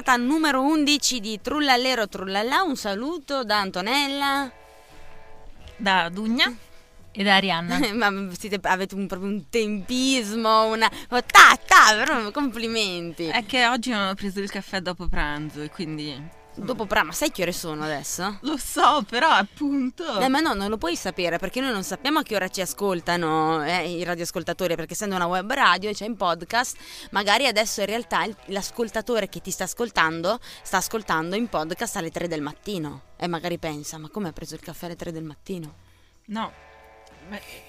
puntata numero 11 di Trullallero Trullallà. Un saluto da Antonella. Da Dugna e da Arianna. Ma siete, avete un, proprio un tempismo, una... Oh, ta, ta, complimenti. È che oggi non ho preso il caffè dopo pranzo e quindi... Dopo pranzo, ma sai che ore sono adesso? Lo so, però appunto. Eh, ma no, non lo puoi sapere perché noi non sappiamo a che ora ci ascoltano eh, i radioascoltatori, perché essendo una web radio e c'è in podcast, magari adesso in realtà l'ascoltatore che ti sta ascoltando sta ascoltando in podcast alle 3 del mattino e magari pensa, ma come ha preso il caffè alle 3 del mattino? No,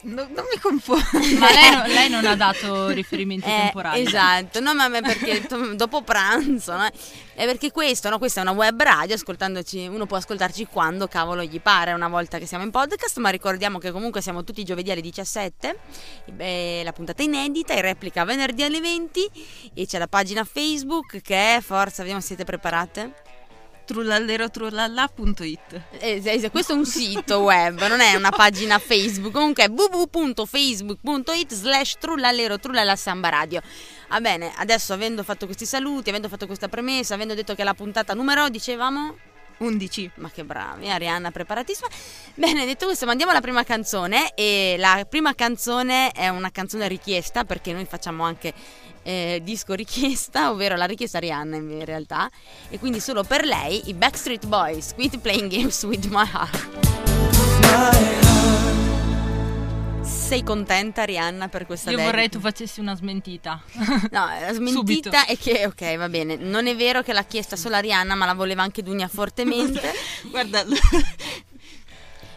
no- non mi confondo. Ma lei, no- lei non ha dato riferimenti Eh, temporali. esatto, no, ma perché to- dopo pranzo, no? È perché questo, no? Questa è una web radio, ascoltandoci, uno può ascoltarci quando cavolo gli pare, una volta che siamo in podcast, ma ricordiamo che comunque siamo tutti i giovedì alle 17, eh, la puntata inedita, in replica venerdì alle 20 e c'è la pagina Facebook che è, forza, vediamo se siete preparate. Trullallerotrullalla.it Eh, questo è un sito web, non è una pagina Facebook. Comunque è www.facebook.it slash trullalero trullalla samba radio. Va bene, adesso avendo fatto questi saluti, avendo fatto questa premessa, avendo detto che è la puntata numero, dicevamo... 11. Ma che bravi, Arianna preparatissima. Bene, detto questo, mandiamo alla prima canzone e la prima canzone è una canzone richiesta perché noi facciamo anche eh, disco richiesta, ovvero la richiesta Arianna in realtà e quindi solo per lei i Backstreet Boys, Quit Playing Games with My Heart. Sei contenta Arianna per questa Io dedica? vorrei tu facessi una smentita. No, la smentita è che, ok, va bene, non è vero che l'ha chiesta solo Arianna, ma la voleva anche Dunia fortemente. Guarda,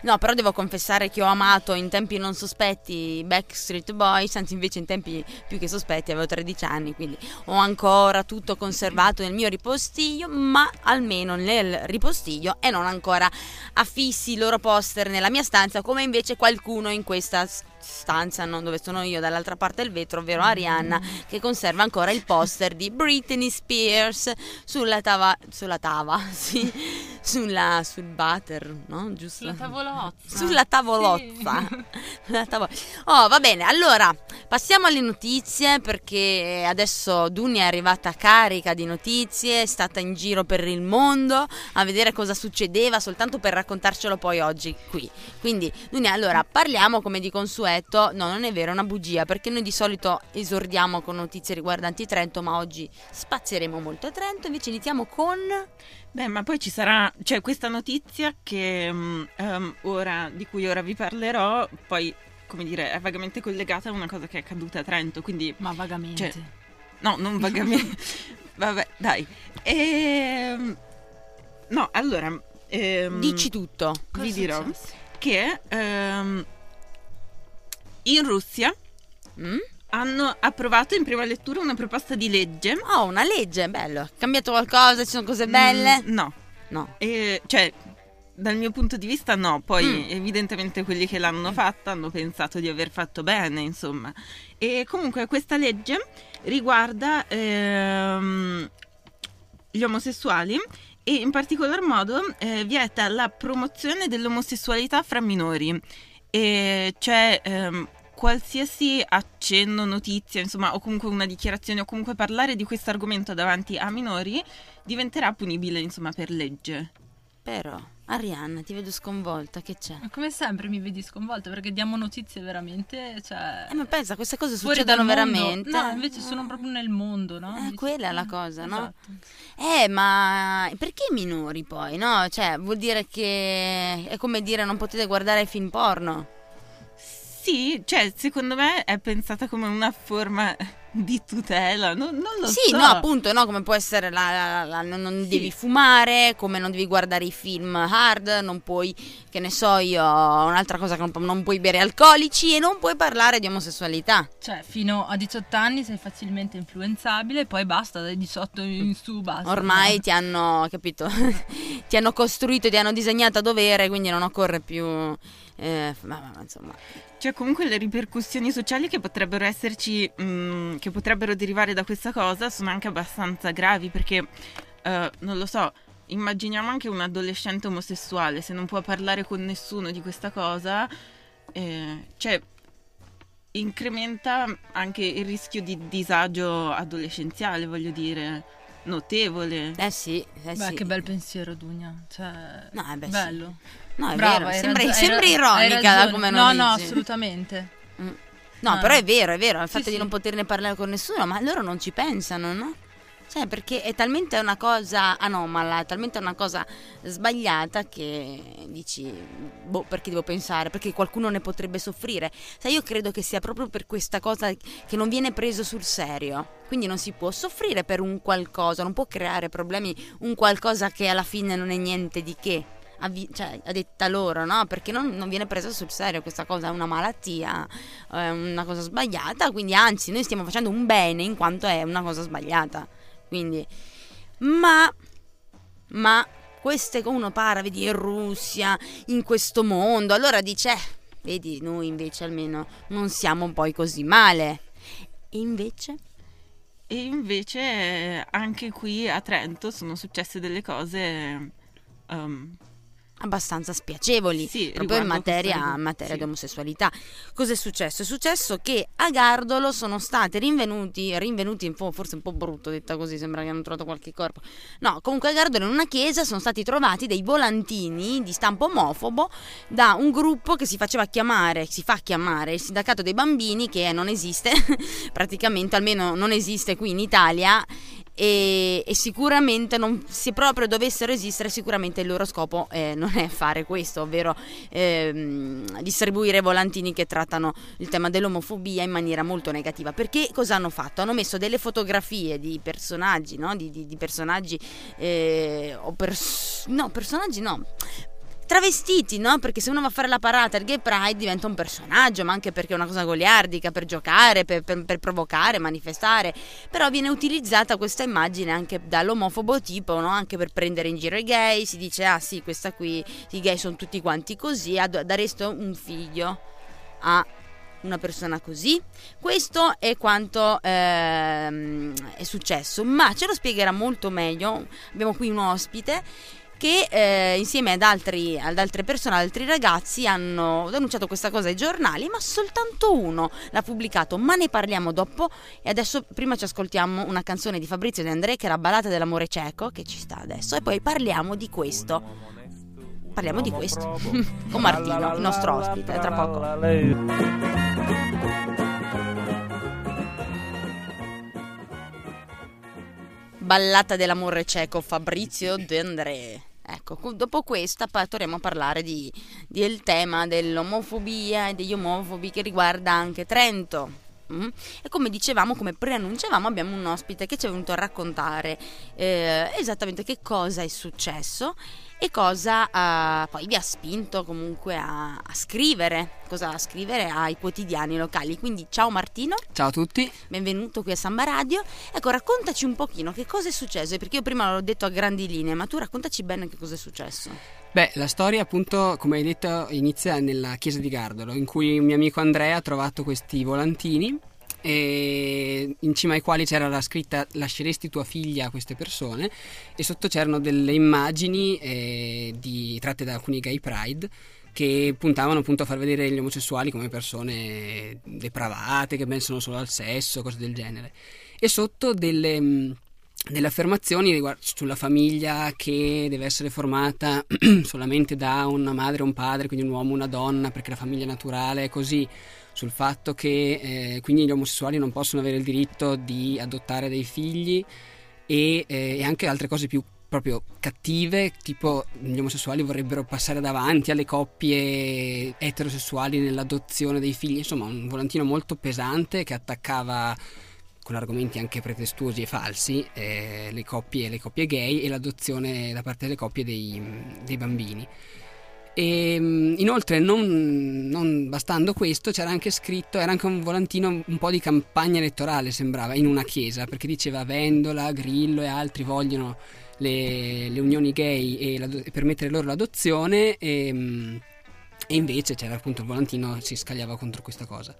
No, però devo confessare che ho amato in tempi non sospetti i Backstreet Boys, anzi invece in tempi più che sospetti, avevo 13 anni, quindi ho ancora tutto conservato nel mio ripostiglio, ma almeno nel ripostiglio e non ancora affissi i loro poster nella mia stanza, come invece qualcuno in questa stanza, non dove sono io, dall'altra parte del vetro, ovvero Arianna, che conserva ancora il poster di Britney Spears sulla tava, sulla tava, sì, sulla, sul butter, no? Giusto? Sulla tavolozza. Sulla tavolozza. Sulla tavo- Oh, va bene. Allora, passiamo alle notizie perché adesso Dunia è arrivata carica di notizie, è stata in giro per il mondo a vedere cosa succedeva soltanto per raccontarcelo poi oggi qui. Quindi, Dunia, allora parliamo come di consueto. No, non è vero, è una bugia perché noi di solito esordiamo con notizie riguardanti Trento, ma oggi spazieremo molto a Trento, invece iniziamo con Beh, ma poi ci sarà, cioè questa notizia che ehm, ora, di cui ora vi parlerò, poi, come dire, è vagamente collegata a una cosa che è accaduta a Trento, quindi, Ma vagamente. Cioè, no, non vagamente, vabbè, dai. Ehm, no, allora, ehm, Dici tutto. Vi dirò che ehm, in Russia Mm? hanno approvato in prima lettura una proposta di legge. Oh, una legge, bello. È cambiato qualcosa? Ci sono cose belle? Mm, no, No. E, cioè, dal mio punto di vista no, poi Mm. evidentemente quelli che l'hanno fatta hanno pensato di aver fatto bene, insomma. E comunque questa legge riguarda ehm, gli omosessuali e in particolar modo eh, vieta la promozione dell'omosessualità fra minori. E cioè ehm, qualsiasi accenno, notizia, insomma, o comunque una dichiarazione o comunque parlare di questo argomento davanti a minori diventerà punibile, insomma, per legge. Però, Arianna, ti vedo sconvolta, che c'è? Ma come sempre mi vedi sconvolta perché diamo notizie veramente, cioè... Eh, ma pensa, queste cose succedono veramente. No, invece sono proprio nel mondo, no? Eh, Dici- quella è la cosa, no? Esatto. Eh, ma perché minori poi, no? Cioè, vuol dire che è come dire non potete guardare film porno. Sì, cioè, secondo me è pensata come una forma di tutela, non, non lo sì, so. no, appunto, no, come può essere la, la- la- non, non Sì. devi fumare, come non devi guardare i film hard, non puoi, che ne so io, un'altra cosa che non, non puoi bere alcolici e non puoi parlare di omosessualità. Cioè, fino a 18 anni sei facilmente influenzabile, poi basta, dai 18 in su basta. Ormai ti hanno, capito, ti hanno costruito, ti hanno disegnato a dovere, quindi non occorre più... eh, ma- ma- insomma, Cioè, comunque le ripercussioni sociali che potrebbero esserci, mm, che potrebbero derivare da questa cosa sono anche abbastanza gravi perché, eh, non lo so, immaginiamo anche un adolescente omosessuale, se non può parlare con nessuno di questa cosa, eh, cioè, incrementa anche il rischio di disagio adolescenziale, voglio dire. notevole. Eh sì, eh Beh, sì. che bel pensiero, Dunia. Cioè, No, eh beh, sì. No, è Brava, vero, sembra, ragione, sembra ironica da come No, non no, dici. assolutamente. Mm. No, Ah. però è vero, è vero, il fatto Sì, di sì. non poterne parlare con nessuno, ma loro non ci pensano, no? Cioè, perché è talmente una cosa anomala, è talmente una cosa sbagliata che dici, boh, perché devo pensare? Perché qualcuno ne potrebbe soffrire. Sai, io credo che sia proprio per questa cosa che non viene preso sul serio. Quindi non si può soffrire per un qualcosa, non può creare problemi un qualcosa che alla fine non è niente di che. A, vi- cioè, detta loro, no? Perché non, non viene presa sul serio questa cosa, è una malattia, è una cosa sbagliata, quindi anzi noi stiamo facendo un bene in quanto è una cosa sbagliata. Quindi, ma, ma queste che uno parla, vedi, in Russia, in questo mondo, allora dice, eh, vedi, noi invece almeno non siamo poi così male. E invece? E invece eh, anche qui a Trento sono successe delle cose um, abbastanza spiacevoli Sì, proprio in materia, in materia sì. di omosessualità. Cos'è successo? È successo che a Gardolo sono stati rinvenuti, rinvenuti un forse un po' brutto detta così, sembra che hanno trovato qualche corpo. No, comunque a Gardolo in una chiesa sono stati trovati dei volantini di stampo omofobo da un gruppo che si faceva chiamare, si fa chiamare il sindacato dei bambini che non esiste, praticamente almeno non esiste qui in Italia e, e sicuramente non, se proprio dovessero esistere sicuramente il loro scopo eh, non è fare questo ovvero ehm, distribuire volantini che trattano il tema dell'omofobia in maniera molto negativa perché cosa hanno fatto? hanno messo delle fotografie di personaggi no? di, di- di personaggi eh, o pers- no personaggi no travestiti, no? Perché se uno va a fare la parata al Gay Pride diventa un personaggio, ma anche perché è una cosa goliardica, per giocare, per, per- per provocare, manifestare. Però viene utilizzata questa immagine anche dall'omofobo tipo, no? Anche per prendere in giro i gay. Si dice, ah sì, questa qui, i gay sono tutti quanti così, ad- dareste un figlio a una persona così. Questo è quanto ehm, è successo, ma ce lo spiegherà molto meglio. Abbiamo qui un ospite che eh, insieme ad, altri, ad altre persone, ad altri ragazzi hanno denunciato questa cosa ai giornali, ma soltanto uno l'ha pubblicato, ma ne parliamo dopo. E adesso prima ci ascoltiamo una canzone di Fabrizio De André che era Ballata dell'amore cieco, che ci sta adesso, e poi parliamo di questo. Parliamo di questo. Con Martino, il nostro ospite, tra poco. Ballata dell'amore cieco Fabrizio De André. Ecco, dopo questa torniamo a parlare di, del tema dell'omofobia e degli omofobi che riguarda anche Trento. Mm? E come dicevamo, come preannunciavamo, abbiamo un ospite che ci è venuto a raccontare eh, esattamente che cosa è successo e cosa eh, poi vi ha spinto comunque a, a scrivere, cosa a scrivere ai quotidiani locali. Quindi ciao Martino. Ciao a tutti. Benvenuto qui a Samba Radio. Ecco, raccontaci un pochino che cosa è successo, perché io prima l'ho detto a grandi linee, ma tu raccontaci bene che cosa è successo. Beh, la storia appunto, come hai detto, inizia nella chiesa di Gardolo, in cui un mio amico Andrea ha trovato questi volantini e in cima ai quali c'era la scritta lasceresti tua figlia a queste persone e sotto c'erano delle immagini eh, di- tratte da alcuni gay pride che puntavano appunto a far vedere gli omosessuali come persone depravate che pensano solo al sesso, cose del genere. E sotto delle, mh, delle affermazioni riguardo sulla famiglia che deve essere formata solamente da una madre e un padre, quindi un uomo e una donna, perché la famiglia naturale è così, sul fatto che eh, quindi gli omosessuali non possono avere il diritto di adottare dei figli e, eh, e anche altre cose più proprio cattive, tipo gli omosessuali vorrebbero passare davanti alle coppie eterosessuali nell'adozione dei figli, insomma un volantino molto pesante che attaccava con argomenti anche pretestuosi e falsi eh, le, coppie, le coppie gay e l'adozione da parte delle coppie dei, dei bambini. E, mh, inoltre, non, non bastando questo, c'era anche scritto, era anche un volantino un po' di campagna elettorale, sembrava, in una chiesa, perché diceva Vendola, Grillo e altri vogliono le, le unioni gay e, e permettere loro l'adozione e, mh, e invece c'era appunto il volantino si scagliava contro questa cosa.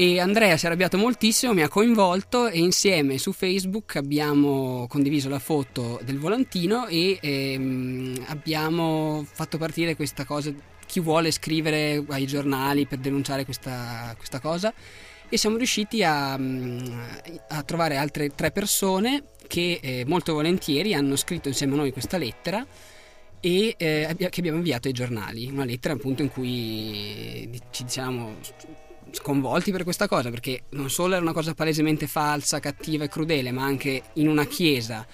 E Andrea si è arrabbiato moltissimo, mi ha coinvolto e insieme su Facebook abbiamo condiviso la foto del volantino e ehm, abbiamo fatto partire questa cosa. Chi vuole scrivere ai giornali per denunciare questa, questa cosa. e siamo riusciti a, mm, a trovare altre tre persone che eh, molto volentieri hanno scritto insieme a noi questa lettera e eh, che abbiamo inviato ai giornali, una lettera appunto in cui ci diciamo sconvolti per questa cosa, perché non solo era una cosa palesemente falsa, cattiva e crudele, ma anche in una chiesa,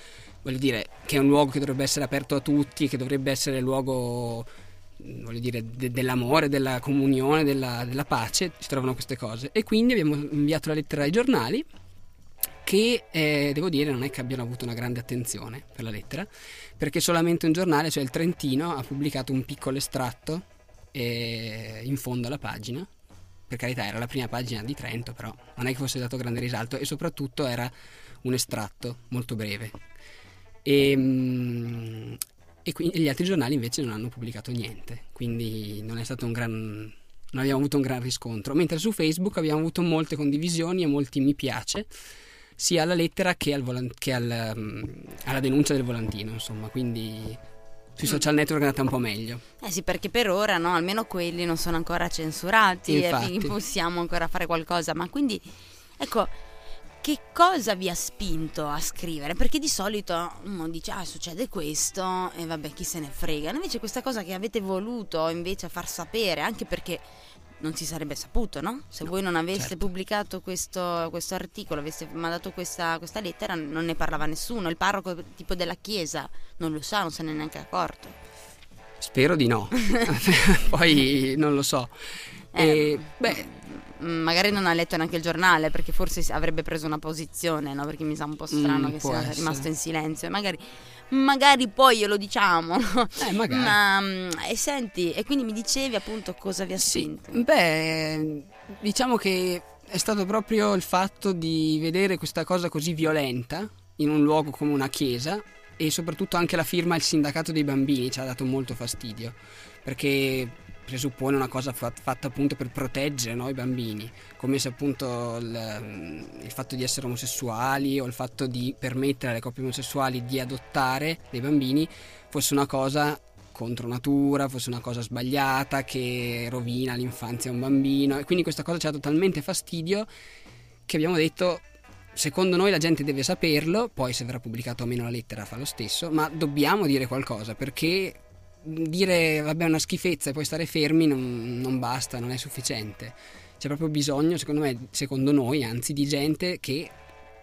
voglio dire, che è un luogo che dovrebbe essere aperto a tutti, che dovrebbe essere luogo voglio dire, de- dell'amore, della comunione, della, della pace, si trovano queste cose. E quindi abbiamo inviato la lettera ai giornali che eh, devo dire non è che abbiano avuto una grande attenzione per la lettera, perché solamente un giornale, cioè il Trentino, ha pubblicato un piccolo estratto eh, in fondo alla pagina. Per carità, era la prima pagina di Trento, però non è che fosse dato grande risalto e soprattutto era un estratto molto breve. E, mm, e quindi gli altri giornali invece non hanno pubblicato niente, quindi non è stato un gran non abbiamo avuto un gran riscontro, mentre su Facebook abbiamo avuto molte condivisioni e molti mi piace sia alla lettera che, al volan- che al, um, alla denuncia del volantino, insomma, quindi sui social network è andata un po' meglio. Eh sì, perché per ora no, almeno quelli non sono ancora censurati Infatti. e possiamo ancora fare qualcosa, ma quindi ecco che cosa vi ha spinto a scrivere? Perché di solito uno dice ah succede questo e vabbè chi se ne frega. Invece questa cosa che avete voluto invece far sapere, anche perché non si sarebbe saputo, no? Se No, voi non aveste certo. pubblicato questo, questo articolo, aveste mandato questa, questa lettera, non ne parlava nessuno. Il parroco tipo della chiesa non lo sa, non se ne è neanche accorto. Spero di no, poi non lo so. Eh, E, beh, magari non ha letto neanche il giornale perché forse avrebbe preso una posizione, no? Perché mi sa un po' strano Mm, che sia essere. rimasto in silenzio. E Magari, magari poi glielo diciamo. no? eh, magari. Ma, mm, e senti, e quindi mi dicevi appunto cosa vi ha Sì, spinto. beh, diciamo che è stato proprio il fatto di vedere questa cosa così violenta in un luogo come una chiesa e soprattutto anche la firma al sindacato dei bambini ci ha dato molto fastidio perché presuppone una cosa fat- fatta appunto per proteggere no, i bambini, come se appunto il, il fatto di essere omosessuali o il fatto di permettere alle coppie omosessuali di adottare dei bambini fosse una cosa contro natura, fosse una cosa sbagliata che rovina l'infanzia a un bambino. E quindi questa cosa ci ha dato talmente fastidio che abbiamo detto secondo noi la gente deve saperlo, poi se verrà pubblicato o meno la lettera fa lo stesso, ma dobbiamo dire qualcosa perché dire vabbè una schifezza e poi stare fermi non, non basta, non è sufficiente. C'è proprio bisogno, secondo me, secondo noi, anzi, di gente che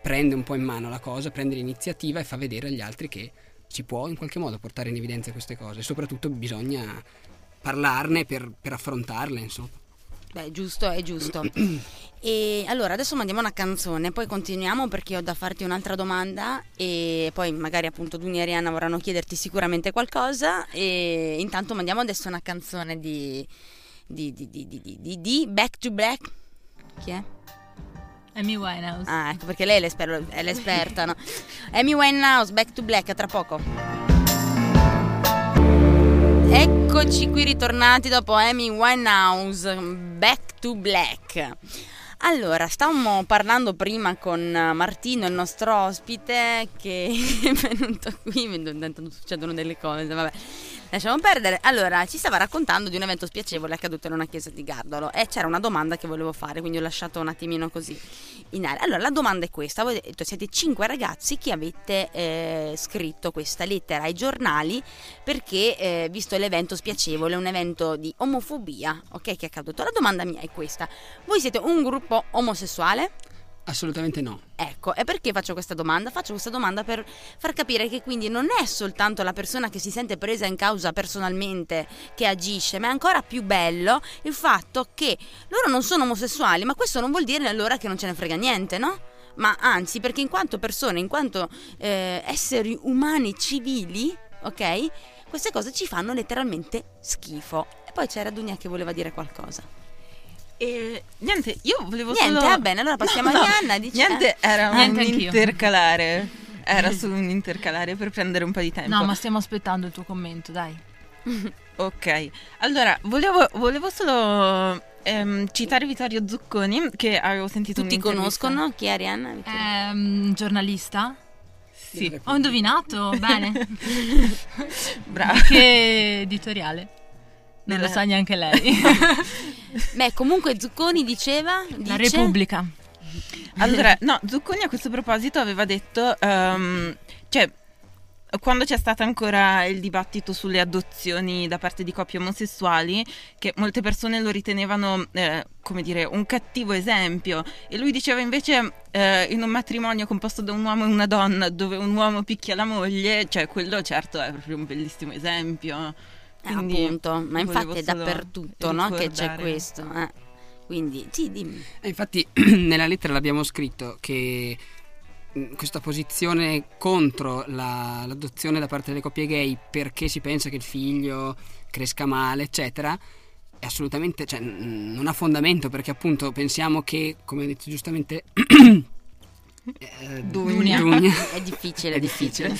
prende un po' in mano la cosa, prende l'iniziativa e fa vedere agli altri che si può in qualche modo portare in evidenza queste cose. E soprattutto bisogna parlarne per, per affrontarle, insomma. Beh, giusto, è giusto. e allora adesso mandiamo una canzone, poi continuiamo perché ho da farti un'altra domanda e poi magari appunto Dunia e Arianna vorranno chiederti sicuramente qualcosa e intanto mandiamo adesso una canzone di di, di, di, di, di, di- di Back to Black. Chi è? Amy Winehouse. Ah, ecco perché lei è, l'esper- è l'esperta, no? Amy Winehouse, Back to Black, a tra poco. Eccoci qui ritornati dopo Amy Winehouse, Back to Black. Allora, stavamo parlando prima con Martino, il nostro ospite, che è venuto qui, intanto succedono delle cose, vabbè. Lasciamo perdere. Allora, ci stava raccontando di un evento spiacevole accaduto in una chiesa di Gardolo e c'era una domanda che volevo fare, quindi ho lasciato un attimino così in aria. Allora, la domanda è questa: voi siete cinque ragazzi che avete eh, scritto questa lettera ai giornali perché, eh, visto l'evento spiacevole, un evento di omofobia, ok, che è accaduto. La domanda mia è questa: voi siete un gruppo omosessuale? Assolutamente no. Ecco, e perché faccio questa domanda? Faccio questa domanda per far capire che quindi non è soltanto la persona che si sente presa in causa personalmente che agisce, ma è ancora più bello il fatto che loro non sono omosessuali, ma questo non vuol dire allora che non ce ne frega niente, no? Ma anzi, perché in quanto persone, in quanto eh, esseri umani civili, ok? Queste cose ci fanno letteralmente schifo. E poi c'era Dunia che voleva dire qualcosa. E niente, io volevo Niente, solo... va bene, allora passiamo a Arianna, dici- Niente, era Niente, un anch'io. intercalare. Era solo un intercalare per prendere un po' di tempo. No, ma stiamo aspettando il tuo commento, dai. Ok, allora volevo, volevo solo ehm, citare Vittorio Zucconi che avevo sentito Tutti conoscono chi è Arianna? Ehm, giornalista? Sì, Ho indovinato, bene. brava. Che editoriale? Non lo Della- sa neanche lei. Beh, comunque Zucconi diceva... La dice- Repubblica. Allora, no, Zucconi a questo proposito aveva detto, ehm, cioè, quando c'è stato ancora il dibattito sulle adozioni da parte di coppie omosessuali, che molte persone lo ritenevano, eh, come dire, un cattivo esempio, e lui diceva invece, eh, in un matrimonio composto da un uomo e una donna, dove un uomo picchia la moglie, cioè quello certo è proprio un bellissimo esempio. Eh, Quindi appunto, ma infatti è dappertutto no? che c'è questo. eh. Quindi, sì, dimmi. E infatti nella lettera l'abbiamo scritto che mh, questa posizione contro la- l'adozione da parte delle coppie gay perché si pensa che il figlio cresca male, eccetera, è assolutamente, cioè, non ha fondamento perché appunto pensiamo che, come ha detto giustamente eh, Dunia. Dunia, È difficile, è difficile,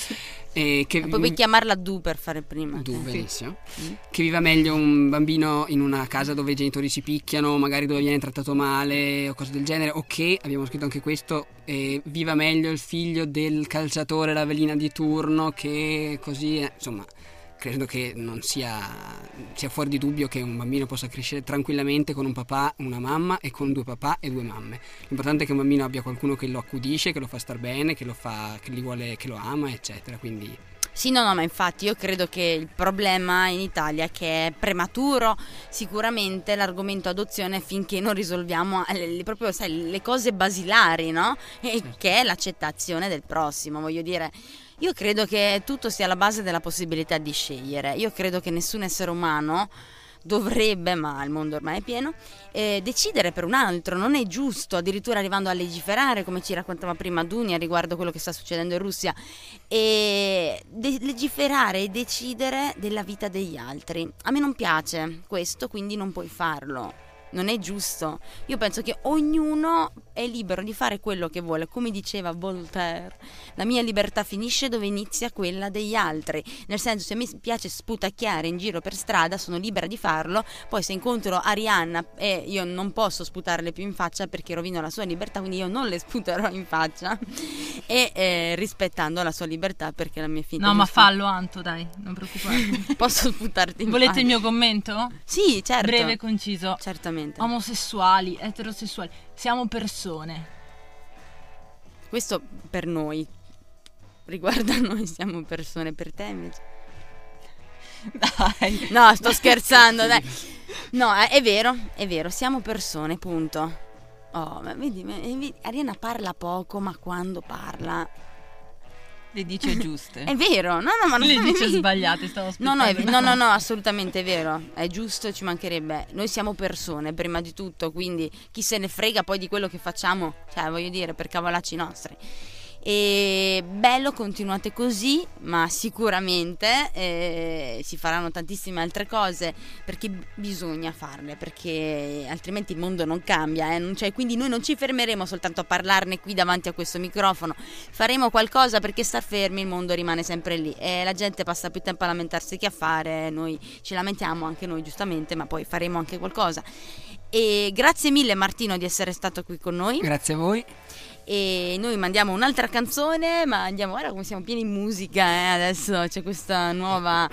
eh, che Poi puoi chiamarla Du per fare prima. Du, Eh. benissimo. Mm. Che viva meglio un bambino in una casa dove i genitori si picchiano, magari dove viene trattato male o cose del genere, o che, abbiamo scritto anche questo, eh, viva meglio il figlio del calciatore, la velina di turno, che così, eh, insomma, credo che non sia, sia fuori di dubbio che un bambino possa crescere tranquillamente con un papà, una mamma e con due papà e due mamme. L'importante è che un bambino abbia qualcuno che lo accudisce, che lo fa star bene, che lo, fa, che, gli vuole, che lo ama, eccetera. Quindi Sì, no, no, ma infatti io credo che il problema in Italia è che è prematuro sicuramente l'argomento adozione finché non risolviamo eh, le, proprio, sai, le cose basilari, no? E Certo. che è l'accettazione del prossimo, voglio dire. Io credo che tutto sia alla base della possibilità di scegliere. Io credo che nessun essere umano dovrebbe, ma il mondo ormai è pieno, eh, decidere per un altro. Non è giusto, addirittura arrivando a legiferare, come ci raccontava prima Dunia riguardo quello che sta succedendo in Russia, e de- legiferare e decidere della vita degli altri. A me non piace questo, quindi non puoi farlo. Non è giusto. Io penso che ognuno è libero di fare quello che vuole, come diceva Voltaire. La mia libertà finisce dove inizia quella degli altri. Nel senso, se mi piace sputacchiare in giro per strada, sono libera di farlo. Poi, se incontro Arianna e io non posso sputarle più in faccia perché rovino la sua libertà, quindi io non le sputerò in faccia. E eh, rispettando la sua libertà perché la mia figlia. No, ma fallo, Anto, dai, non preoccuparti. Posso sputarti in Volete faccia? il mio commento? Sì, certo. Breve e conciso. Certamente. Omosessuali, eterosessuali, siamo persone. Questo per noi. Riguarda noi, siamo persone per te invece. Dai. No, sto scherzando, dai. No, è, vero, è vero, siamo persone, punto. Oh, ma vedi, ma- vedi, Ariana parla poco, ma quando parla Le dice giuste. è vero. No, no, ma non Le dice sbagliate, stavo No, no, è- aspettando. no, no, no, assolutamente è vero. È giusto, ci mancherebbe. Noi siamo persone, prima di tutto, quindi chi se ne frega poi di quello che facciamo, cioè, voglio dire, per cavolacci nostri. E bello, continuate così, ma sicuramente eh, si faranno tantissime altre cose perché bisogna farle, perché altrimenti il mondo non cambia. eh, cioè, quindi noi non ci fermeremo soltanto a parlarne qui davanti a questo microfono, faremo qualcosa perché star fermi il mondo rimane sempre lì e la gente passa più tempo a lamentarsi che a fare, noi ci lamentiamo anche noi giustamente, ma poi faremo anche qualcosa. E grazie mille Martino di essere stato qui con noi grazie a voi. E noi mandiamo un'altra canzone, ma andiamo, guarda come siamo pieni di musica, eh, adesso c'è questa nuova,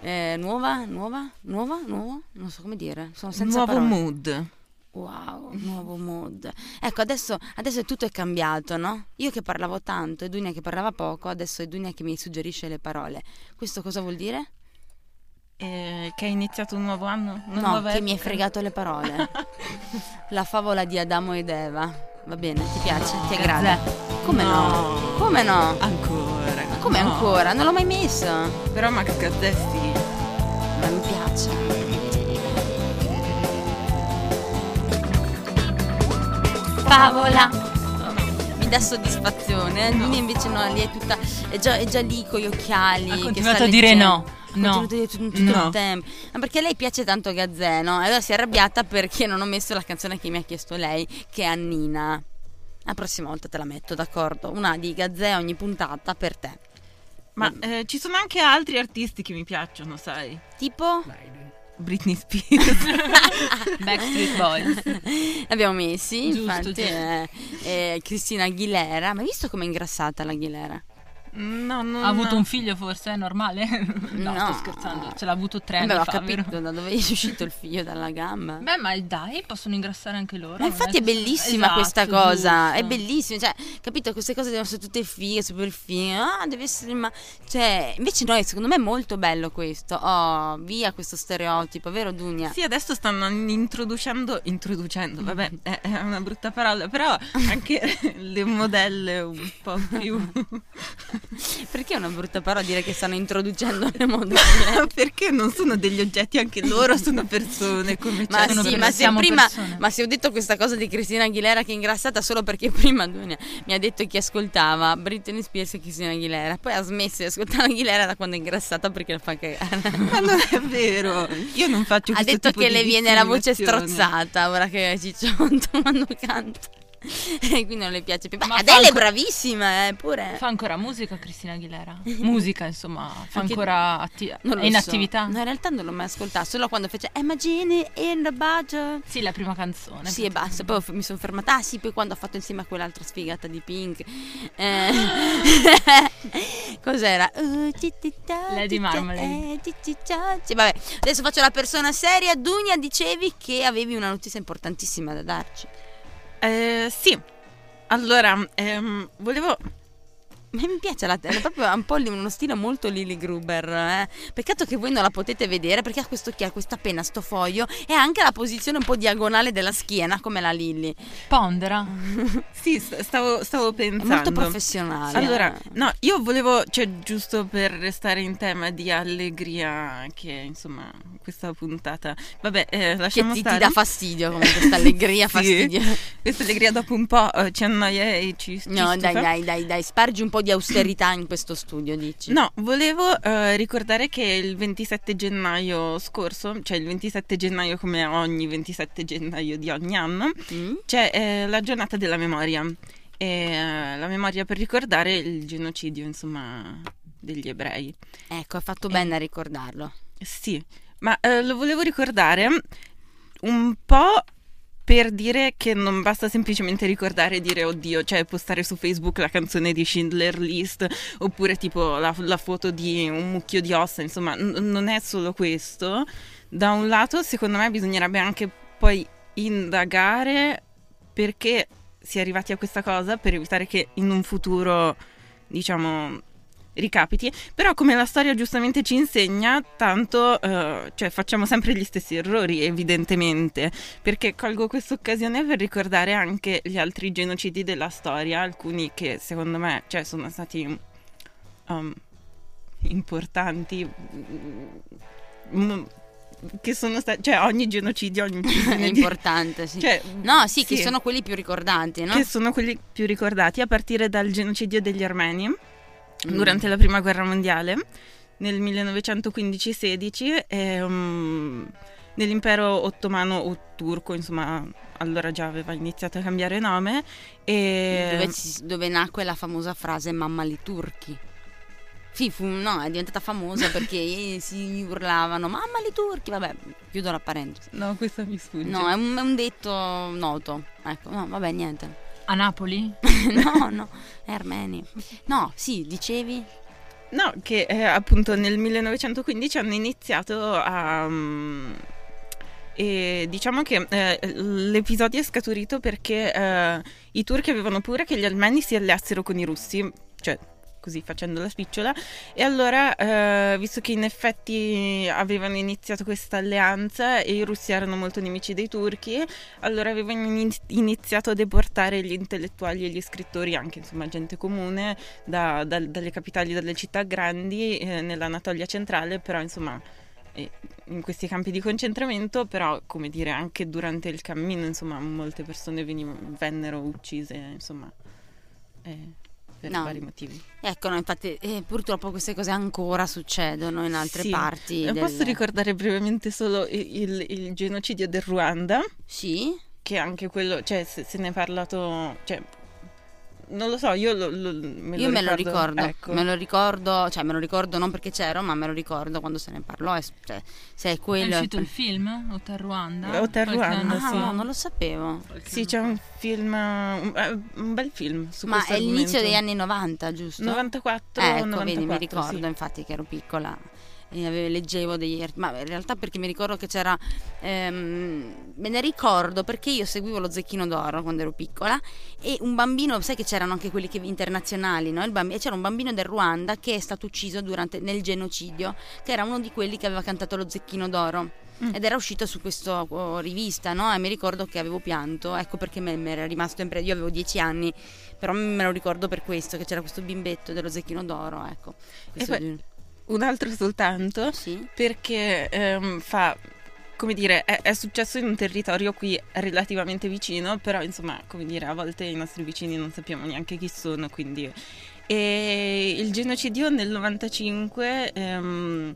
eh, nuova, nuova, nuova, nuova, non so come dire, sono senza Nuovo parole. mood. Wow, nuovo mood. Ecco, adesso, adesso tutto è cambiato, no? Io che parlavo tanto e Dunia che parlava poco, adesso è Dunia che mi suggerisce le parole. Questo cosa vuol dire? Eh, che è iniziato un nuovo anno? Una no, che mi hai epoca? fregato le parole. La favola di Adamo ed Eva. Va bene, ti piace? Ti aggrada? Come no? No. Come no? Ancora. Ma come no. ancora? Non l'ho mai messa. Però Max Gazzè sì. Ma mi piace. Favola. Mi dà soddisfazione. Dunia invece no, lì è tutta. È già, è già lì con gli occhiali. Ha che continuato a dire leggendo. no. Ha No. dire tutto, tutto No. il tempo. Ma perché a lei piace tanto Gazzè, no? E allora si è arrabbiata perché non ho messo la canzone che mi ha chiesto lei, che è Annina. La prossima volta te la metto, d'accordo? Una di Gazzè ogni puntata per te. Ma eh, ci sono anche altri artisti che mi piacciono, sai? Tipo? Britney Spears. Backstreet Boys. L'abbiamo messi, Giusto, infatti, giusto. eh, eh, Cristina Aguilera. Ma hai visto com'è ingrassata l'Aguilera? No, no, Ha avuto no. un figlio forse, è normale? no, No. sto scherzando, ce l'ha avuto tre anni Beh, ho fa, capito vero? da dove è uscito il figlio dalla gamba. Beh, ma dai, possono ingrassare anche loro. Ma infatti è bellissima Esatto, questa cosa, è giusto. bellissima, cioè, capito, queste cose devono essere tutte fighe, super fighe, ah, deve essere, ma, cioè, invece no, secondo me è molto bello questo, oh, via questo stereotipo, vero Dunia? Sì, adesso stanno introducendo, introducendo, vabbè, è, è una brutta parola, però anche le modelle un po' più... Perché è una brutta parola dire che stanno introducendo le modelle? Perché non sono degli oggetti, anche loro sono persone come Ma ciascuno. sì, ma se siamo prima, persone. ma se ho detto questa cosa di Cristina Aguilera che è ingrassata solo perché prima Dunia mi ha detto chi ascoltava Britney Spears e Cristina Aguilera, poi ha smesso di ascoltare Aguilera da quando è ingrassata perché la fa cagare. Ma non è vero, io non faccio Ha questo detto tipo che di le viene la voce strozzata ora che Cicciotto quando canta. E quindi non le piace più. Ma Ma Adele è anco- bravissima, eh, pure. Fa ancora musica Cristina Aguilera? Musica, insomma, fa Anche- ancora atti- Non è lo in so. attività? No, in realtà non l'ho mai ascoltata, solo quando fece Emma Genie in the budget. Sì, la prima canzone. Sì, e basta. Poi mi sono fermata. Ah, sì, poi quando ha fatto insieme a quell'altra sfigata di Pink. Eh, cos'era? Lady Marmalade. Sì, vabbè, adesso faccio la persona seria. Dunia, dicevi che avevi una notizia importantissima da darci. Eh, sì, allora, ehm, volevo... Mi piace la è proprio un po' uno stile molto Lily Gruber. Eh? Peccato che voi non la potete vedere perché ha questo ha questa penna, sto foglio e anche la posizione un po' diagonale della schiena come la Lily. Pondera. Sì, st- stavo, stavo È pensando. molto professionale. Allora, no, io volevo, cioè giusto per restare in tema di allegria, che insomma questa puntata, vabbè, eh, che lasciamo ti, ti stare. dà fastidio come questa allegria Sì. fastidio. Questa allegria dopo un po' eh, ci annoia e ci, ci No, dai, stufa. dai, dai, dai, spargi un po' di austerità in questo studio, dici. No, volevo eh, ricordare che il 27 gennaio scorso, cioè il 27 gennaio come ogni 27 gennaio di ogni anno, Mm? c'è eh, la giornata della memoria. E, eh, la memoria per ricordare il genocidio, insomma, degli ebrei. Ecco, hai fatto Eh. bene a ricordarlo. Sì, ma eh, lo volevo ricordare un po' per dire che non basta semplicemente ricordare e dire oddio, cioè postare su Facebook la canzone di Schindler List oppure tipo la, la foto di un mucchio di ossa, insomma, n- non è solo questo. Da un lato, secondo me bisognerebbe anche poi indagare perché si è arrivati a questa cosa per evitare che in un futuro, diciamo, ricapiti. Però come la storia giustamente ci insegna, tanto eh, cioè, facciamo sempre gli stessi errori, evidentemente, perché colgo questa occasione per ricordare anche gli altri genocidi della storia, alcuni che secondo me cioè, sono stati um, importanti. mm, Che sono stati, cioè ogni genocidio, ogni È importante, sì. cioè, no, sì, che sì. sono quelli più ricordanti, no? che sono quelli più ricordati a partire dal genocidio degli armeni Mm. durante la prima guerra mondiale nel 1915-16 e, um, nell'impero ottomano o turco insomma allora già aveva iniziato a cambiare nome e Dove, ci- dove nacque la famosa frase mamma li turchi. Sì, fu, no, è diventata famosa perché si urlavano mamma li turchi, vabbè, chiudo la parentesi. no questa mi sfugge No, è un, è un detto noto. Ecco, no, vabbè, niente. A Napoli? no, no, è armeni. No, sì, dicevi? No, che eh, appunto nel 1915 hanno iniziato a... mm, e diciamo che eh, l'episodio è scaturito perché eh, i turchi avevano paura che gli armeni si alleassero con i russi, cioè così facendo la spicciola, e allora, eh, visto che in effetti avevano iniziato questa alleanza e i russi erano molto nemici dei turchi, allora avevano ini- iniziato a deportare gli intellettuali e gli scrittori, anche insomma gente comune, da- dal- dalle capitali, dalle città grandi eh, nell'Anatolia centrale, però insomma eh, in questi campi di concentramento, però come dire anche durante il cammino insomma molte persone veniv- vennero uccise insomma eh, per No. vari motivi. Ecco, no, infatti, eh, purtroppo queste cose ancora succedono in altre Sì. parti. Eh, del- Posso ricordare brevemente solo il, il- il genocidio del Ruanda? Sì? che anche quello, cioè se, se ne è parlato, cioè non lo so, io lo, lo- me lo Io me lo ricordo. Ecco. me lo ricordo, cioè me lo ricordo non perché c'ero, ma me lo ricordo quando se ne parlò. s- cioè, se è È quello. uscito il film? Hotel Ruanda? Hotel Ruanda, Ah, sì. no, non lo sapevo. Qualche Sì, anno c'è un film, un, eh, un bel film su Ma è l'inizio degli anni 90, giusto? 94, Eh, ecco, 94, vedi, mi ricordo sì. infatti che ero piccola e leggevo degli art- ma in realtà perché mi ricordo che c'era ehm, me ne ricordo perché io seguivo lo Zecchino d'Oro quando ero piccola e un bambino, sai che c'erano anche quelli che- internazionali, no? Il bambi- e c'era un bambino del Ruanda che è stato ucciso durante, nel genocidio, che era uno di quelli che aveva cantato lo Zecchino d'Oro. Mm. Ed era uscito su questa oh, rivista, no? E mi ricordo che avevo pianto, ecco perché me, mi era rimasto impresso. Io avevo dieci anni, però me lo ricordo per questo, che c'era questo bimbetto dello Zecchino d'Oro, ecco. Questo poi- Un altro soltanto, Sì. perché ehm, fa, come dire, è, è successo in un territorio qui relativamente vicino, però insomma, come dire, a volte i nostri vicini non sappiamo neanche chi sono, quindi... E il genocidio nel 95, ehm,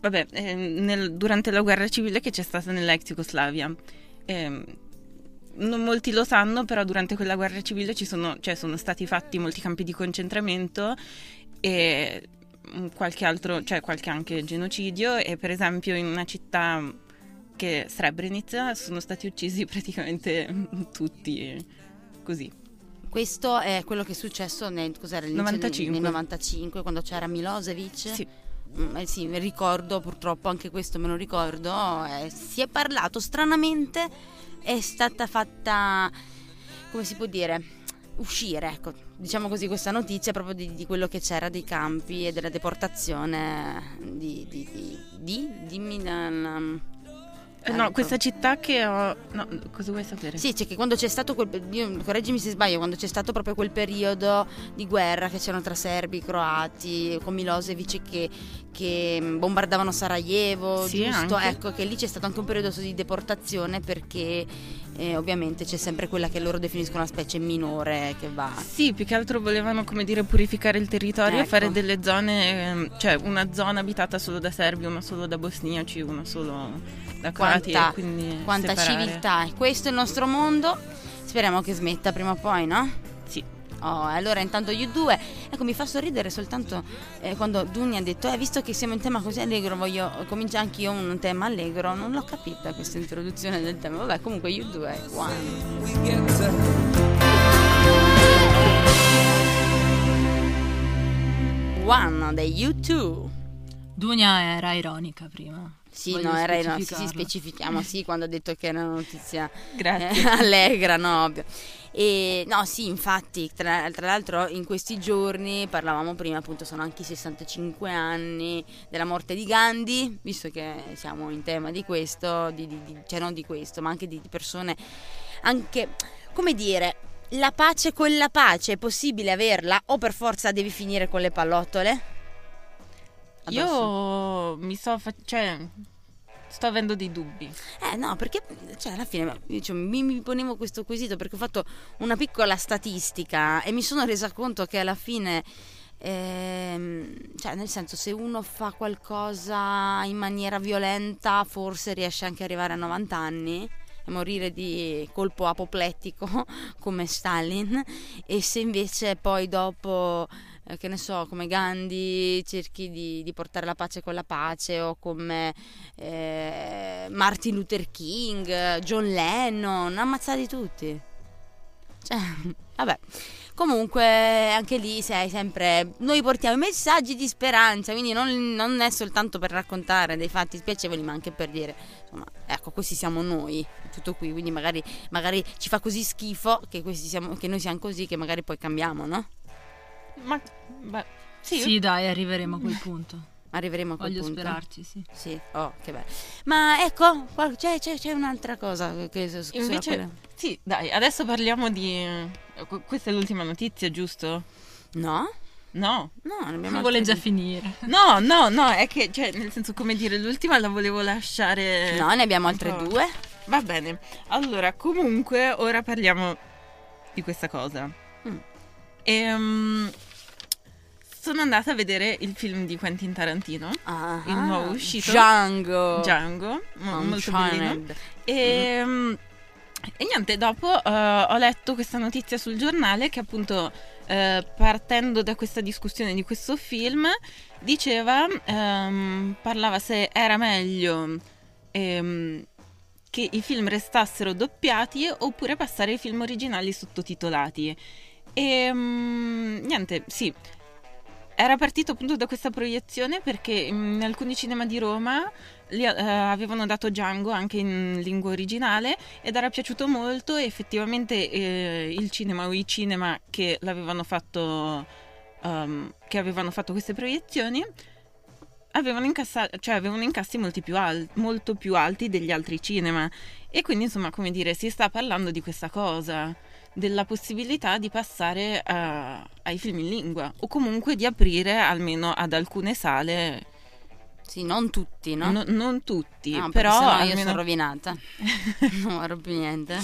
vabbè, ehm, nel- durante la guerra civile che c'è stata nell'ex Jugoslavia. Ehm, non molti lo sanno, però durante quella guerra civile ci sono, cioè, sono stati fatti molti campi di concentramento e qualche altro, cioè qualche anche genocidio e per esempio in una città che è Srebrenica sono stati uccisi praticamente tutti così. Questo è quello che è successo nel, cos'era, all'inizio 95. Nel, nel 95, quando c'era Milosevic. Sì. Mm, eh sì, ricordo, purtroppo anche questo me lo ricordo. eh, si è parlato stranamente, è stata fatta, come si può dire, uscire, ecco, diciamo così, questa notizia proprio di, di quello che c'era dei campi e della deportazione di... di, di, di dimmi la- Eh, no, questa città che ho... No, cosa vuoi sapere? Sì, c'è che quando c'è stato quel io- correggimi se sbaglio, quando c'è stato proprio quel periodo di guerra che c'erano tra serbi, croati, con Milosevic che, che bombardavano Sarajevo, Sì, giusto? anche. Ecco che lì c'è stato anche un periodo di deportazione perché eh, ovviamente c'è sempre quella che loro definiscono una specie minore che va. Sì, più che altro volevano, come dire, purificare il territorio, Ecco. fare delle zone, ehm, cioè una zona abitata solo da serbi, una solo da bosniaci, una solo da croati Quanta- e quindi Quanta separare. civiltà, questo è il nostro mondo. Speriamo che smetta prima o poi, no? Sì. Oh, allora intanto io due, ecco mi fa sorridere soltanto eh, quando Duni ha detto, eh, visto che siamo in tema così allegro, voglio cominciare anch'io un tema allegro, non l'ho capita questa introduzione del tema, vabbè comunque io due, one. One dei U2. Dunia era ironica prima. Sì, Voglio no, era no, sì, specifichiamo, sì, quando ha detto che era una notizia eh, allegra, no, ovvio. E, no, sì, infatti, tra, tra l'altro in questi giorni, parlavamo prima, appunto, sono anche i 65 anni della morte di Gandhi, visto che siamo in tema di questo, di, di- di- cioè non di questo, ma anche di persone, anche, come dire, la pace con la pace, è possibile averla o per forza devi finire con le pallottole? Addosso. Io mi sto fa- cioè sto avendo dei dubbi. Eh no, perché cioè, alla fine io, cioè, mi, mi ponevo questo quesito perché ho fatto una piccola statistica e mi sono resa conto che alla fine, ehm, cioè nel senso se uno fa qualcosa in maniera violenta forse riesce anche ad arrivare a 90 anni e morire di colpo apoplettico come Stalin e se invece poi dopo eh, che ne so, come Gandhi cerchi di, di portare la pace con la pace o come eh, Martin Luther King, John Lennon, ammazzati tutti. Cioè, vabbè. Comunque, anche lì sei sempre. Noi portiamo messaggi di speranza, quindi non, non è soltanto per raccontare dei fatti spiacevoli, ma anche per dire, insomma, ecco, questi siamo noi, tutto qui. Quindi magari, magari ci fa così schifo che, siamo, che noi siamo così, che magari poi cambiamo, no? Ma beh, sì, Sì, dai, arriveremo a quel punto. Arriveremo a quel Voglio punto. sperarci, sì. Sì, oh, che bello. Ma ecco, c'è, c'è- c'è un'altra cosa che invece sì, dai, adesso parliamo di questa è l'ultima notizia, giusto? No? No. No, ne abbiamo Vuole già finire. No, no, no, è che cioè nel senso come dire, l'ultima la volevo lasciare No, ne abbiamo altre po'. due. Va bene. Allora, comunque ora parliamo di questa cosa. Mm. Ehm, sono andata a vedere il film di Quentin Tarantino, Ah, Il nuovo uscito? Django. Django, mo- molto bellino. E mm, E niente, dopo eh, ho letto questa notizia sul giornale che appunto eh, partendo da questa discussione di questo film diceva, ehm, parlava se era meglio ehm, che i film restassero doppiati oppure passare ai film originali sottotitolati. E mm, niente, sì. Era partito appunto da questa proiezione perché in alcuni cinema di Roma li, eh, avevano dato Django anche in lingua originale ed era piaciuto molto e effettivamente eh, il cinema o i cinema che l'avevano fatto um, che avevano fatto queste proiezioni avevano, incassa- cioè avevano incassi più al- molto più alti degli altri cinema e quindi insomma come dire si sta parlando di questa cosa della possibilità di passare a, ai film in lingua o comunque di aprire almeno ad alcune sale sì, non tutti, no? No, non tutti, no, però io almeno... sono rovinata. non farò più niente.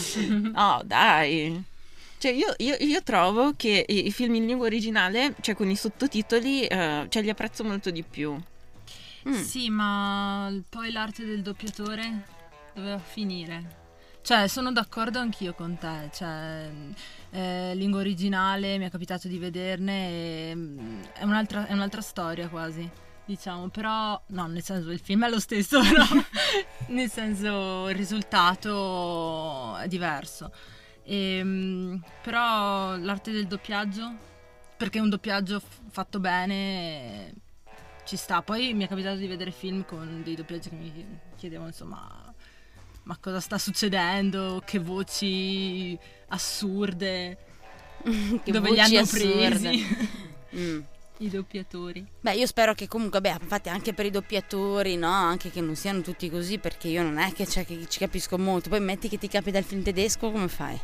No, dai. Cioè, io, io, io, trovo che i, i, film in lingua originale, cioè con i sottotitoli, uh, cioè, li apprezzo molto di più. Mm. Sì, ma poi l'arte del doppiatore doveva finire. Cioè, sono d'accordo anch'io con te. Cioè, eh, lingua originale, mi è capitato di vederne, e, mm, è, un'altra, è un'altra storia quasi diciamo, però no, nel senso il film è lo stesso, però nel senso il risultato è diverso. E, ehm, però l'arte del doppiaggio, perché un doppiaggio fatto bene ci sta. Poi mi è capitato di vedere film con dei doppiaggi che mi chiedevano insomma ma cosa sta succedendo, che voci assurde, che dove voci li hanno assurde. presi. mm. I doppiatori. Beh, io spero che comunque, beh, infatti anche per i doppiatori, no? Anche che non siano tutti così, perché io non è che, cioè, che ci capisco molto. Poi metti che ti capita il film tedesco, come fai? E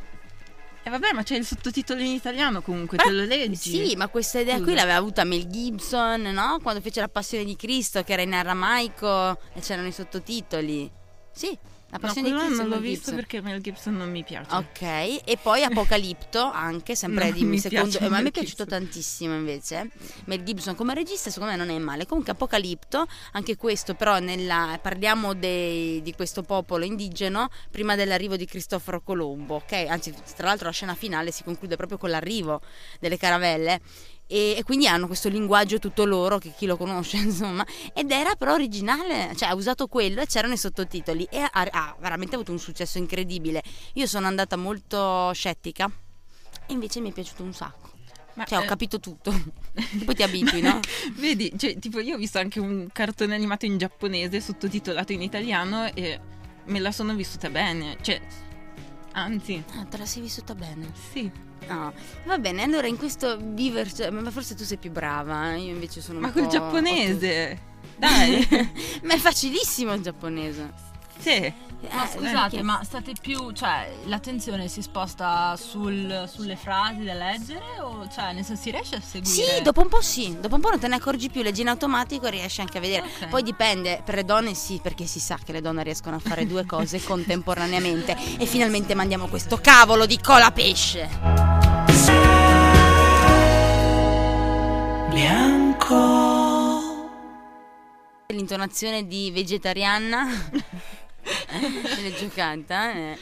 eh vabbè, ma c'è il sottotitolo in italiano comunque, Beh, te lo leggi. Sì, ma questa idea qui l'aveva avuta Mel Gibson, no? Quando fece La Passione di Cristo, che era in aramaico e c'erano i sottotitoli. Sì, la passione no, di Cristo non l'ho visto perché Mel Gibson non mi piace. Ok, e poi Apocalipto, anche sempre no, dimmi secondo. Eh, ma mi è piaciuto tantissimo invece. Mel Gibson come regista, secondo me non è male. Comunque Apocalipto, anche questo, però nella, parliamo dei, di questo popolo indigeno prima dell'arrivo di Cristoforo Colombo, ok? Anzi, tra l'altro la scena finale si conclude proprio con l'arrivo delle caravelle e, quindi hanno questo linguaggio tutto loro che chi lo conosce insomma ed era però originale cioè ha usato quello e c'erano i sottotitoli e ha, ha veramente avuto un successo incredibile io sono andata molto scettica e invece mi è piaciuto un sacco ma, cioè, ho eh... capito tutto. Poi ti abitui, no? Vedi, cioè, tipo, io ho visto anche un cartone animato in giapponese sottotitolato in italiano e me la sono vissuta bene. Cioè, anzi. Ah, te la sei vissuta bene? Sì. No, va bene, allora in questo viverci, ma forse tu sei più brava, eh? io invece sono ma un po'... Ma col giapponese! Dai! ma è facilissimo il giapponese. Sì. Ma eh, scusate, ma state più, cioè, l'attenzione si sposta sul, sulle frasi da leggere o, cioè, nel senso si riesce a seguire? Sì, dopo un po' sì, dopo un po' non te ne accorgi più, leggi in automatico e riesci anche a vedere. Okay. Poi dipende, per le donne sì, perché si sa che le donne riescono a fare due cose contemporaneamente e finalmente mandiamo questo cavolo di cola pesce. Bianco. L'intonazione di vegetariana Reggio Canta. Eh.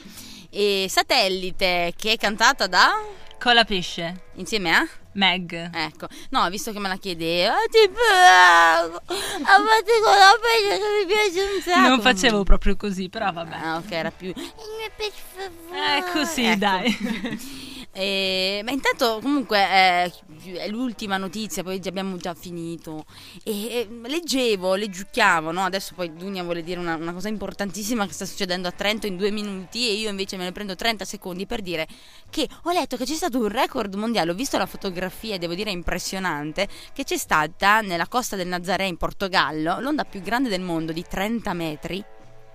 E Satellite, che è cantata da... Cola Pesce. Insieme a? Meg. Ecco. No, visto che me la chiedeva, ti prego, amate con la pesce che mi piace un sacco. Non facevo proprio così, però vabbè. Ah, ok, era più... Pesce favore. Eh, così, ecco. dai. E, ma intanto comunque eh, è l'ultima notizia, poi abbiamo già finito. E, e leggevo, leggiucchiavo, no? adesso poi Dunia vuole dire una, una, cosa importantissima che sta succedendo a Trento in due minuti e io invece me ne prendo 30 secondi per dire che ho letto che c'è stato un record mondiale, ho visto la fotografia devo dire impressionante, che c'è stata nella costa del Nazaré in Portogallo l'onda più grande del mondo di 30 metri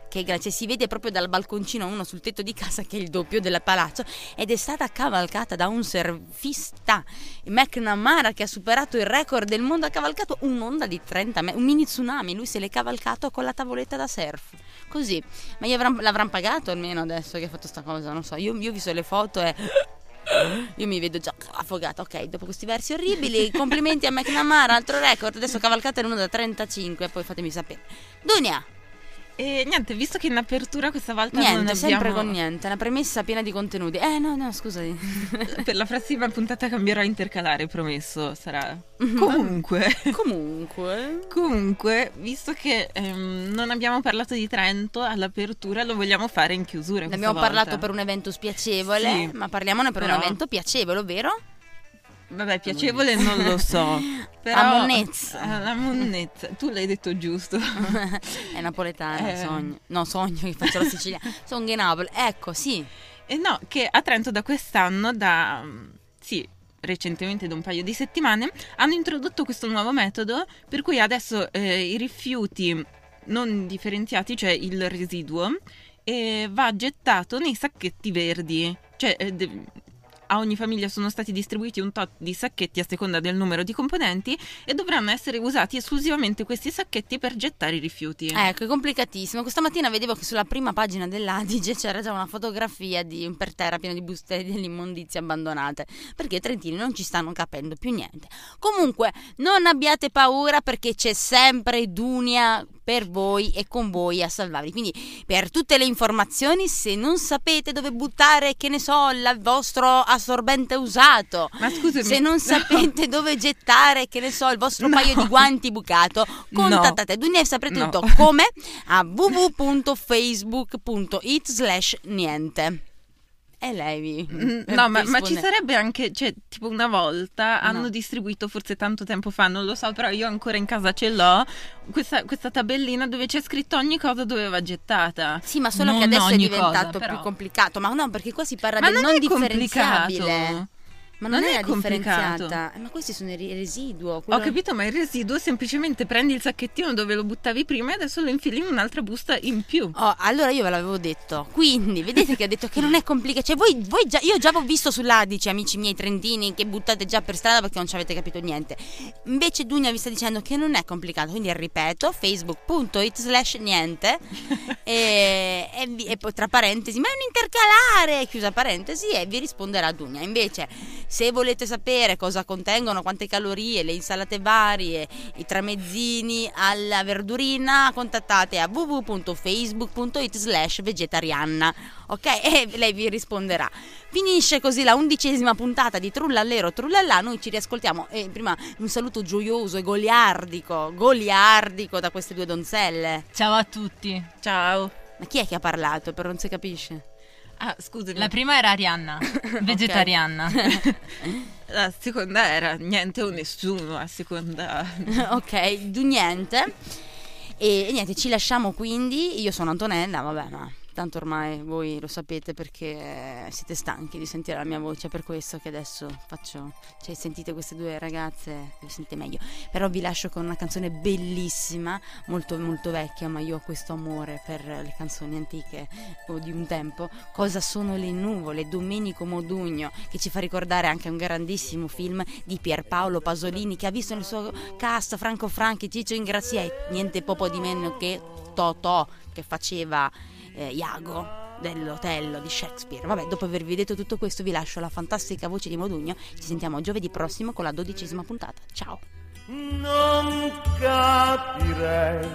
che cioè, si vede proprio dal balconcino uno sul tetto di casa che è il doppio del palazzo ed è stata cavalcata da un surfista McNamara che ha superato il record del mondo. Ha cavalcato un'onda di 30 metri un mini tsunami. Lui se l'è cavalcato con la tavoletta da surf. Così. Ma avranno, l'avranno pagato almeno adesso che ha fatto sta cosa? Non so. Io, ho visto le foto e io mi vedo già affogata. Ok, dopo questi versi orribili, complimenti a McNamara, altro record. Adesso cavalcate l'uno da 35, poi fatemi sapere. Dunia, E niente, visto che in apertura questa volta niente, non abbiamo... sempre con niente, una premessa piena di contenuti. Eh no, no, scusami. per la prossima puntata cambierò a intercalare, promesso, sarà... Comunque... Comunque... Comunque, visto che ehm, non abbiamo parlato di Trento all'apertura, lo vogliamo fare in chiusura Ne abbiamo volta. parlato per un evento spiacevole, Sì. ma parliamone per Però- un evento piacevole, ovvero? Vabbè, piacevole non lo so. Però... La monnezza. Eh, La monnezza. Tu l'hai detto giusto. È napoletana, Eh. sogno. No, sogno che faccio la siciliana. Sono di Napoli. Ecco, sì. E no, che a Trento da quest'anno, da sì, recentemente da un paio di settimane, hanno introdotto questo nuovo metodo per cui adesso eh, i rifiuti non differenziati, cioè il residuo, eh, va gettato nei sacchetti verdi. Cioè, eh, de- a ogni famiglia sono stati distribuiti un tot di sacchetti a seconda del numero di componenti e dovranno essere usati esclusivamente questi sacchetti per gettare i rifiuti. Ecco, è complicatissimo. Questa mattina vedevo che sulla prima pagina dell'Adige c'era già una fotografia di per terra pieno di buste dell'immondizia abbandonate. Perché i trentini non ci stanno capendo più niente. Comunque, non abbiate paura perché c'è sempre Dunia per voi e con voi a salvarvi. Quindi, per tutte le informazioni, se non sapete dove buttare, che ne so, il vostro assorbente usato, Ma scusami, se non no. sapete dove gettare, che ne so, il vostro No. paio di guanti bucato, contattate Dunia e saprete No. tutto come a www.facebook.it slash niente. E lei vi... Mm, vi No, ma, ma ci sarebbe anche, cioè, tipo una volta No. hanno distribuito, forse tanto tempo fa, non lo so, però io ancora in casa ce l'ho, questa, questa tabellina dove c'è scritto ogni cosa dove va gettata. Sì, ma solo Non che adesso è diventato cosa, più complicato. Ma no, perché qua si parla Ma del non non è complicato. Ma non, Non è, è differenziata. Eh, Ma questi sono i ri- residuo. Ho quello- capito, ma il residuo semplicemente prendi il sacchettino dove lo buttavi prima e adesso lo infili in un'altra busta in più. Oh, allora io ve l'avevo detto. Quindi, vedete che ho detto che non è complicato. Cioè, voi, voi già, io già ho visto sull'Adice, amici miei trentini, che buttate già per strada perché non ci avete capito niente. Invece Dunia vi sta dicendo che non è complicato. Quindi ripeto, facebook.it slash niente. e, e, e poi tra parentesi, ma è un intercalare, chiusa parentesi, e vi risponderà Dunia. Invece, se volete sapere cosa contengono, quante calorie, le insalate varie, i tramezzini alla verdurina, contattate a www.facebook.it slash vegetariana. Ok? E lei vi risponderà. Finisce così la undicesima puntata di Trullallero Trullallà. Noi ci riascoltiamo. E prima un saluto gioioso e goliardico, goliardico da queste due donzelle. Ciao a tutti. Ciao. Ma chi è che ha parlato? Per non si capisce. Ah, scusami. La prima era Arianna, vegetariana. La seconda era niente o nessuno, a seconda... ok, du niente. E, e niente, ci lasciamo quindi. Io sono Antonella, vabbè, ma tanto ormai voi lo sapete perché siete stanchi di sentire la mia voce, per questo che adesso faccio, cioè sentite queste due ragazze, vi sentite meglio. Però vi lascio con una canzone bellissima, molto molto vecchia, ma io ho questo amore per le canzoni antiche o di un tempo. Cosa sono le nuvole? Domenico Modugno, che ci fa ricordare anche un grandissimo film di Pierpaolo Pasolini che ha visto nel suo cast Franco Franchi, Ciccio Ingrazia e niente poco di meno che Totò che faceva eh, Iago dell'Otello di Shakespeare. Vabbè, dopo avervi detto tutto questo vi lascio la fantastica voce di Modugno. Ci sentiamo giovedì prossimo con la dodicesima puntata. Ciao! non capirei